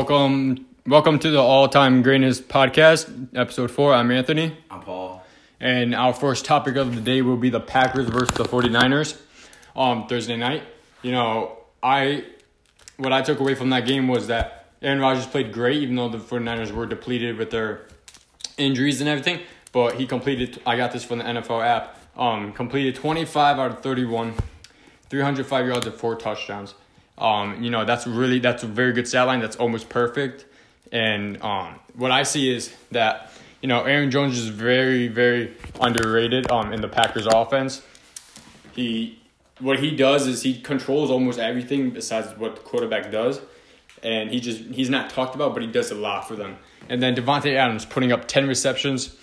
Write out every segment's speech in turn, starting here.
Welcome, welcome to the All Time Greatness Podcast, episode four. I'm Anthony, I'm Paul. and our first topic of the day will be the Packers versus the 49ers on Thursday night. You know, I what I took away from that game was that Aaron Rodgers played great, even though the 49ers were depleted with their injuries and everything. But he completed. I got this from the NFL app. Um, completed 25 out of 31, 305 yards and four touchdowns. Um, you know that's really that's a very good stat line. That's almost perfect. And um, what I see is that you know Aaron Jones is very very underrated um, in the Packers offense. He what he does is he controls almost everything besides what the quarterback does, and he just he's not talked about, but he does a lot for them. And then Davante Adams putting up ten receptions,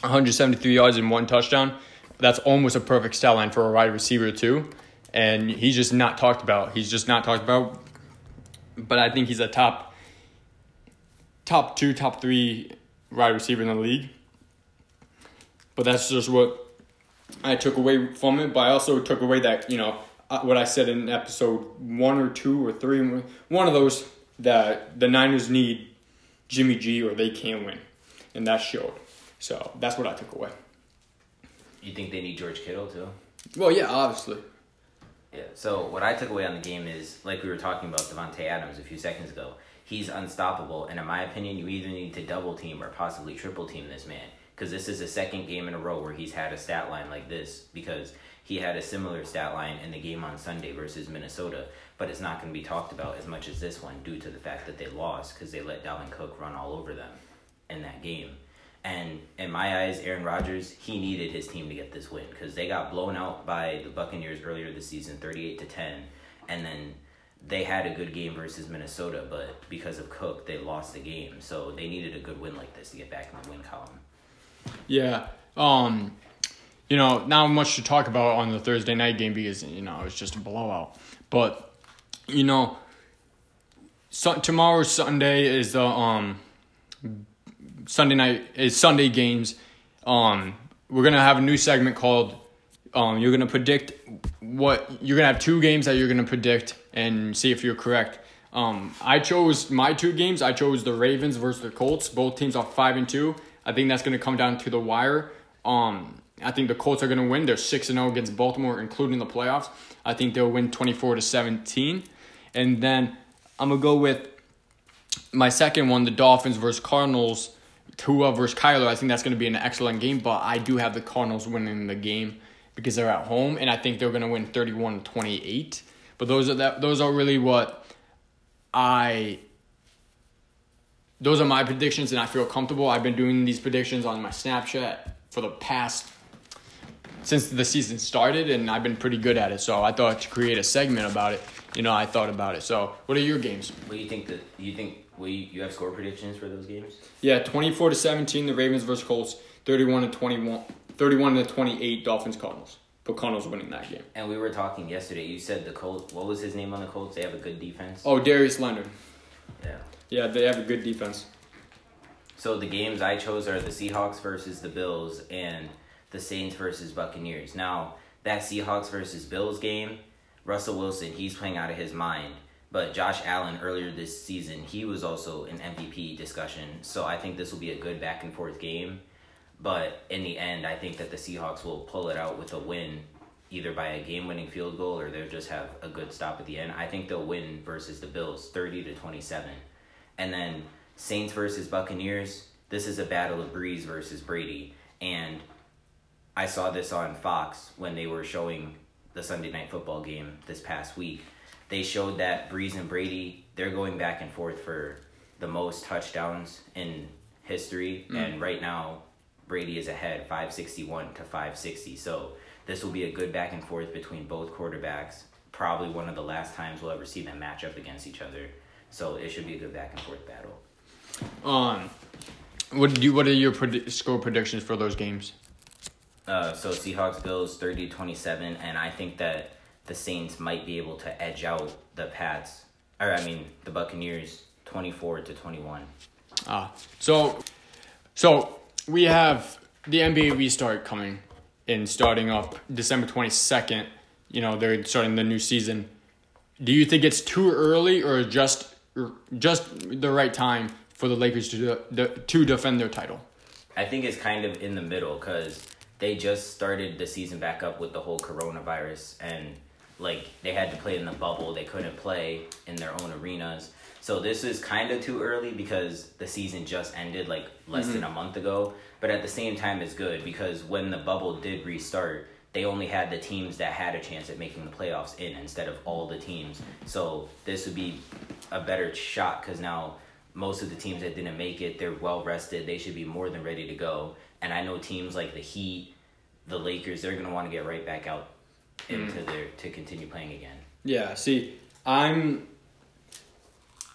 173 yards and one touchdown. That's almost a perfect stat line for a wide receiver too, and he's just not talked about. He's just not talked about. But I think he's a top, top two, top three wide receiver in the league. But that's just what I took away from it, but I also took away that, you know, uh, what I said in episode one or two or three, one of those that the Niners need Jimmy G or they can't win. And that showed. So that's what I took away. You think they need George Kittle too? Well, yeah, obviously. Yeah. So what I took away on the game is like we were talking about Davante Adams a few seconds ago. He's unstoppable, and in my opinion, you either need to double team or possibly triple team this man because this is the second game in a row where he's had a stat line like this because he had a similar stat line in the game on Sunday versus Minnesota, but it's not going to be talked about as much as this one due to the fact that they lost because they let Dalvin Cook run all over them in that game. And in my eyes, Aaron Rodgers, he needed his team to get this win because they got blown out by the Buccaneers earlier this season, 38 to 10. And then they had a good game versus Minnesota, but because of Cook, they lost the game. So they needed a good win like this to get back in the win column. Yeah. Um, you know, not much to talk about on the Thursday night game because, you know, it was just a blowout. But, you know, so, tomorrow Sunday is the um Sunday night is Sunday games. Um, we're gonna have a new segment called um, you're gonna predict what you're gonna have two games that you're gonna predict and see if you're correct. Um, I chose my two games. I chose the Ravens versus the Colts. Both teams are five and two. I think that's gonna come down to the wire. Um, I think the Colts are gonna win. They're six and zero against Baltimore, including the playoffs. I think they'll win twenty four to seventeen, and then I'm gonna go with my second one, the Dolphins versus Cardinals. Tua versus Kyler. I think that's going to be an excellent game, but I do have the Cardinals winning the game because they're at home, and I think they're going to win 31 28. But those are that those are really what I those are my predictions, and I feel comfortable. I've been doing these predictions on my Snapchat for the past since the season started, and I've been pretty good at it. So I thought to create a segment about it, you know, I thought about it. So what are your games? What do you think that you think? Will you, you have score predictions for those games? Yeah, 24 to 17, the Ravens versus Colts. 31 to 21, 31 to 28, Dolphins Cardinals. But Cardinals winning that game. And we were talking yesterday. You said the Colts. What was his name on the Colts? They have a good defense. Oh, Darius Leonard. Yeah. Yeah, they have a good defense. So the games I chose are the Seahawks versus the Bills and the Saints versus Buccaneers. Now, that Seahawks versus Bills game, Russell Wilson, he's playing out of his mind. But Josh Allen earlier this season, he was also an MVP discussion. So I think this will be a good back and forth game. But in the end, I think that the Seahawks will pull it out with a win, either by a game winning field goal or they'll just have a good stop at the end. I think they'll win versus the Bills 30 to 27. And then Saints versus Buccaneers, this is a battle of Brees versus Brady. And I saw this on Fox when they were showing the Sunday night football game this past week. They showed that Brees and Brady, they're going back and forth for the most touchdowns in history. Mm. And right now, Brady is ahead 561 to 560. So this will be a good back and forth between both quarterbacks. Probably one of the last times we'll ever see them match up against each other. So it should be a good back and forth battle. Um, what do you, what are your predi- score predictions for those games? Uh, so Seahawks Bills 30 27 and I think that the Saints might be able to edge out the Pats or I mean the Buccaneers 24 to 21. Ah. So so we have the NBA restart coming in starting up December 22nd. You know, they're starting the new season. Do you think it's too early or just just the right time for the Lakers to to defend their title. I think it's kind of in the middle because they just started the season back up with the whole coronavirus and like they had to play in the bubble. They couldn't play in their own arenas. So this is kind of too early because the season just ended like less mm-hmm. than a month ago. But at the same time, it's good because when the bubble did restart, they only had the teams that had a chance at making the playoffs in instead of all the teams. So this would be a better shot because now most of the teams that didn't make it, they're well rested. They should be more than ready to go. And I know teams like the Heat, the Lakers, they're gonna want to get right back out into mm. their to continue playing again. Yeah. See, I'm.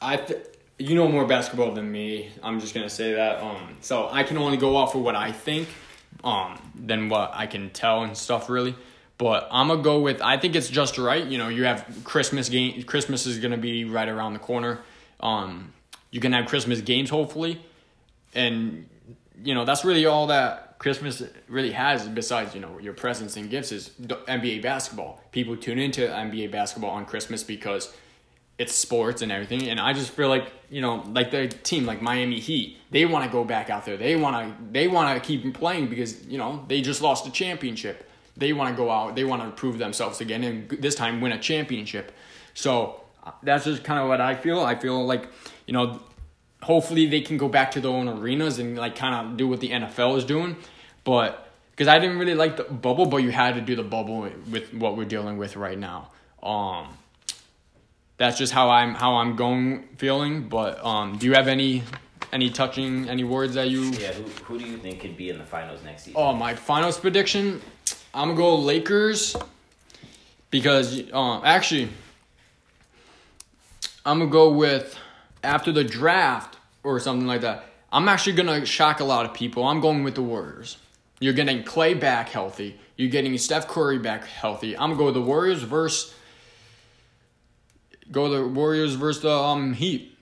I. Th- you know more basketball than me. I'm just gonna say that. Um. So I can only go off of what I think. Um. Than what I can tell and stuff really. But I'm gonna go with. I think it's just right. You know, you have Christmas game. Christmas is gonna be right around the corner. Um. You can have Christmas games hopefully, and you know that's really all that Christmas really has, besides you know your presents and gifts, is NBA basketball. People tune into NBA basketball on Christmas because it's sports and everything. And I just feel like you know, like the team, like Miami Heat, they want to go back out there. They want to they want to keep playing because you know they just lost a championship. They want to go out. They want to prove themselves again, and this time win a championship. So uh, that's just kind of what I feel. I feel like you know hopefully they can go back to their own arenas and like kind of do what the NFL is doing. But because I didn't really like the bubble, but you had to do the bubble with what we're dealing with right now. Um, that's just how I'm how I'm going feeling. But um, do you have any any touching any words that you? Yeah, who who do you think could be in the finals next season? Oh, my finals prediction, I'm gonna go Lakers because um actually I'm gonna go with after the draft or something like that. I'm actually gonna shock a lot of people. I'm going with the Warriors. You're getting Clay back healthy. You're getting Steph Curry back healthy. I'm gonna go with the Warriors versus go the Warriors versus the um Heat.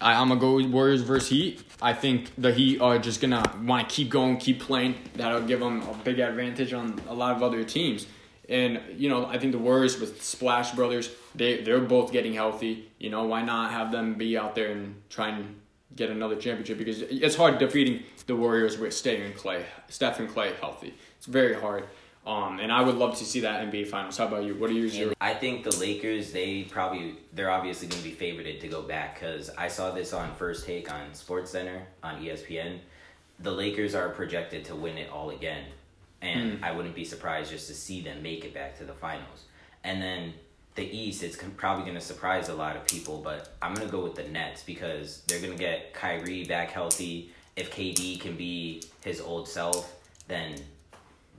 I, I'm gonna go Warriors versus Heat. I think the Heat are just gonna want to keep going, keep playing. That'll give them a big advantage on a lot of other teams. And you know, I think the Warriors with Splash Brothers, they they're both getting healthy. You know, why not have them be out there and try and get another championship because it's hard defeating the Warriors with staying Clay, Steph and Clay healthy. It's very hard. Um, and I would love to see that NBA Finals. How about you? What are your? I think the Lakers. They probably they're obviously going to be favored to go back because I saw this on First Take on Sports Center on ESPN. The Lakers are projected to win it all again, and mm. I wouldn't be surprised just to see them make it back to the finals. And then the East, it's probably going to surprise a lot of people, but I'm going to go with the Nets because they're going to get Kyrie back healthy. If KD can be his old self, then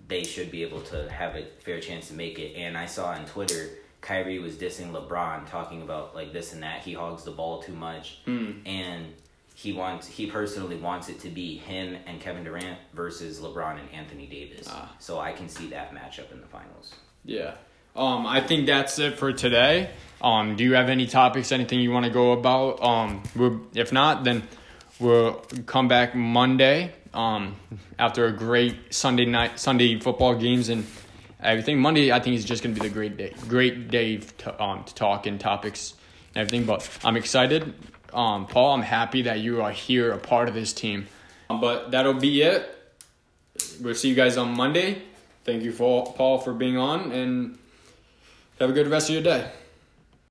they should be able to have a fair chance to make it. And I saw on Twitter, Kyrie was dissing LeBron, talking about like this and that. He hogs the ball too much, mm. and he wants he personally wants it to be him and Kevin Durant versus LeBron and Anthony Davis. Ah. So I can see that matchup in the finals. Yeah, um, I think that's it for today. Um, do you have any topics, anything you want to go about? Um, We. if not, then we'll come back Monday. Um, after a great Sunday night, Sunday football games and everything. Monday, I think is just gonna be the great day, great day to, um, to talk and topics and everything. But I'm excited, um, Paul. I'm happy that you are here, a part of this team. But that'll be it. We'll see you guys on Monday. Thank you, for, Paul, for being on and. Have a good rest of your day.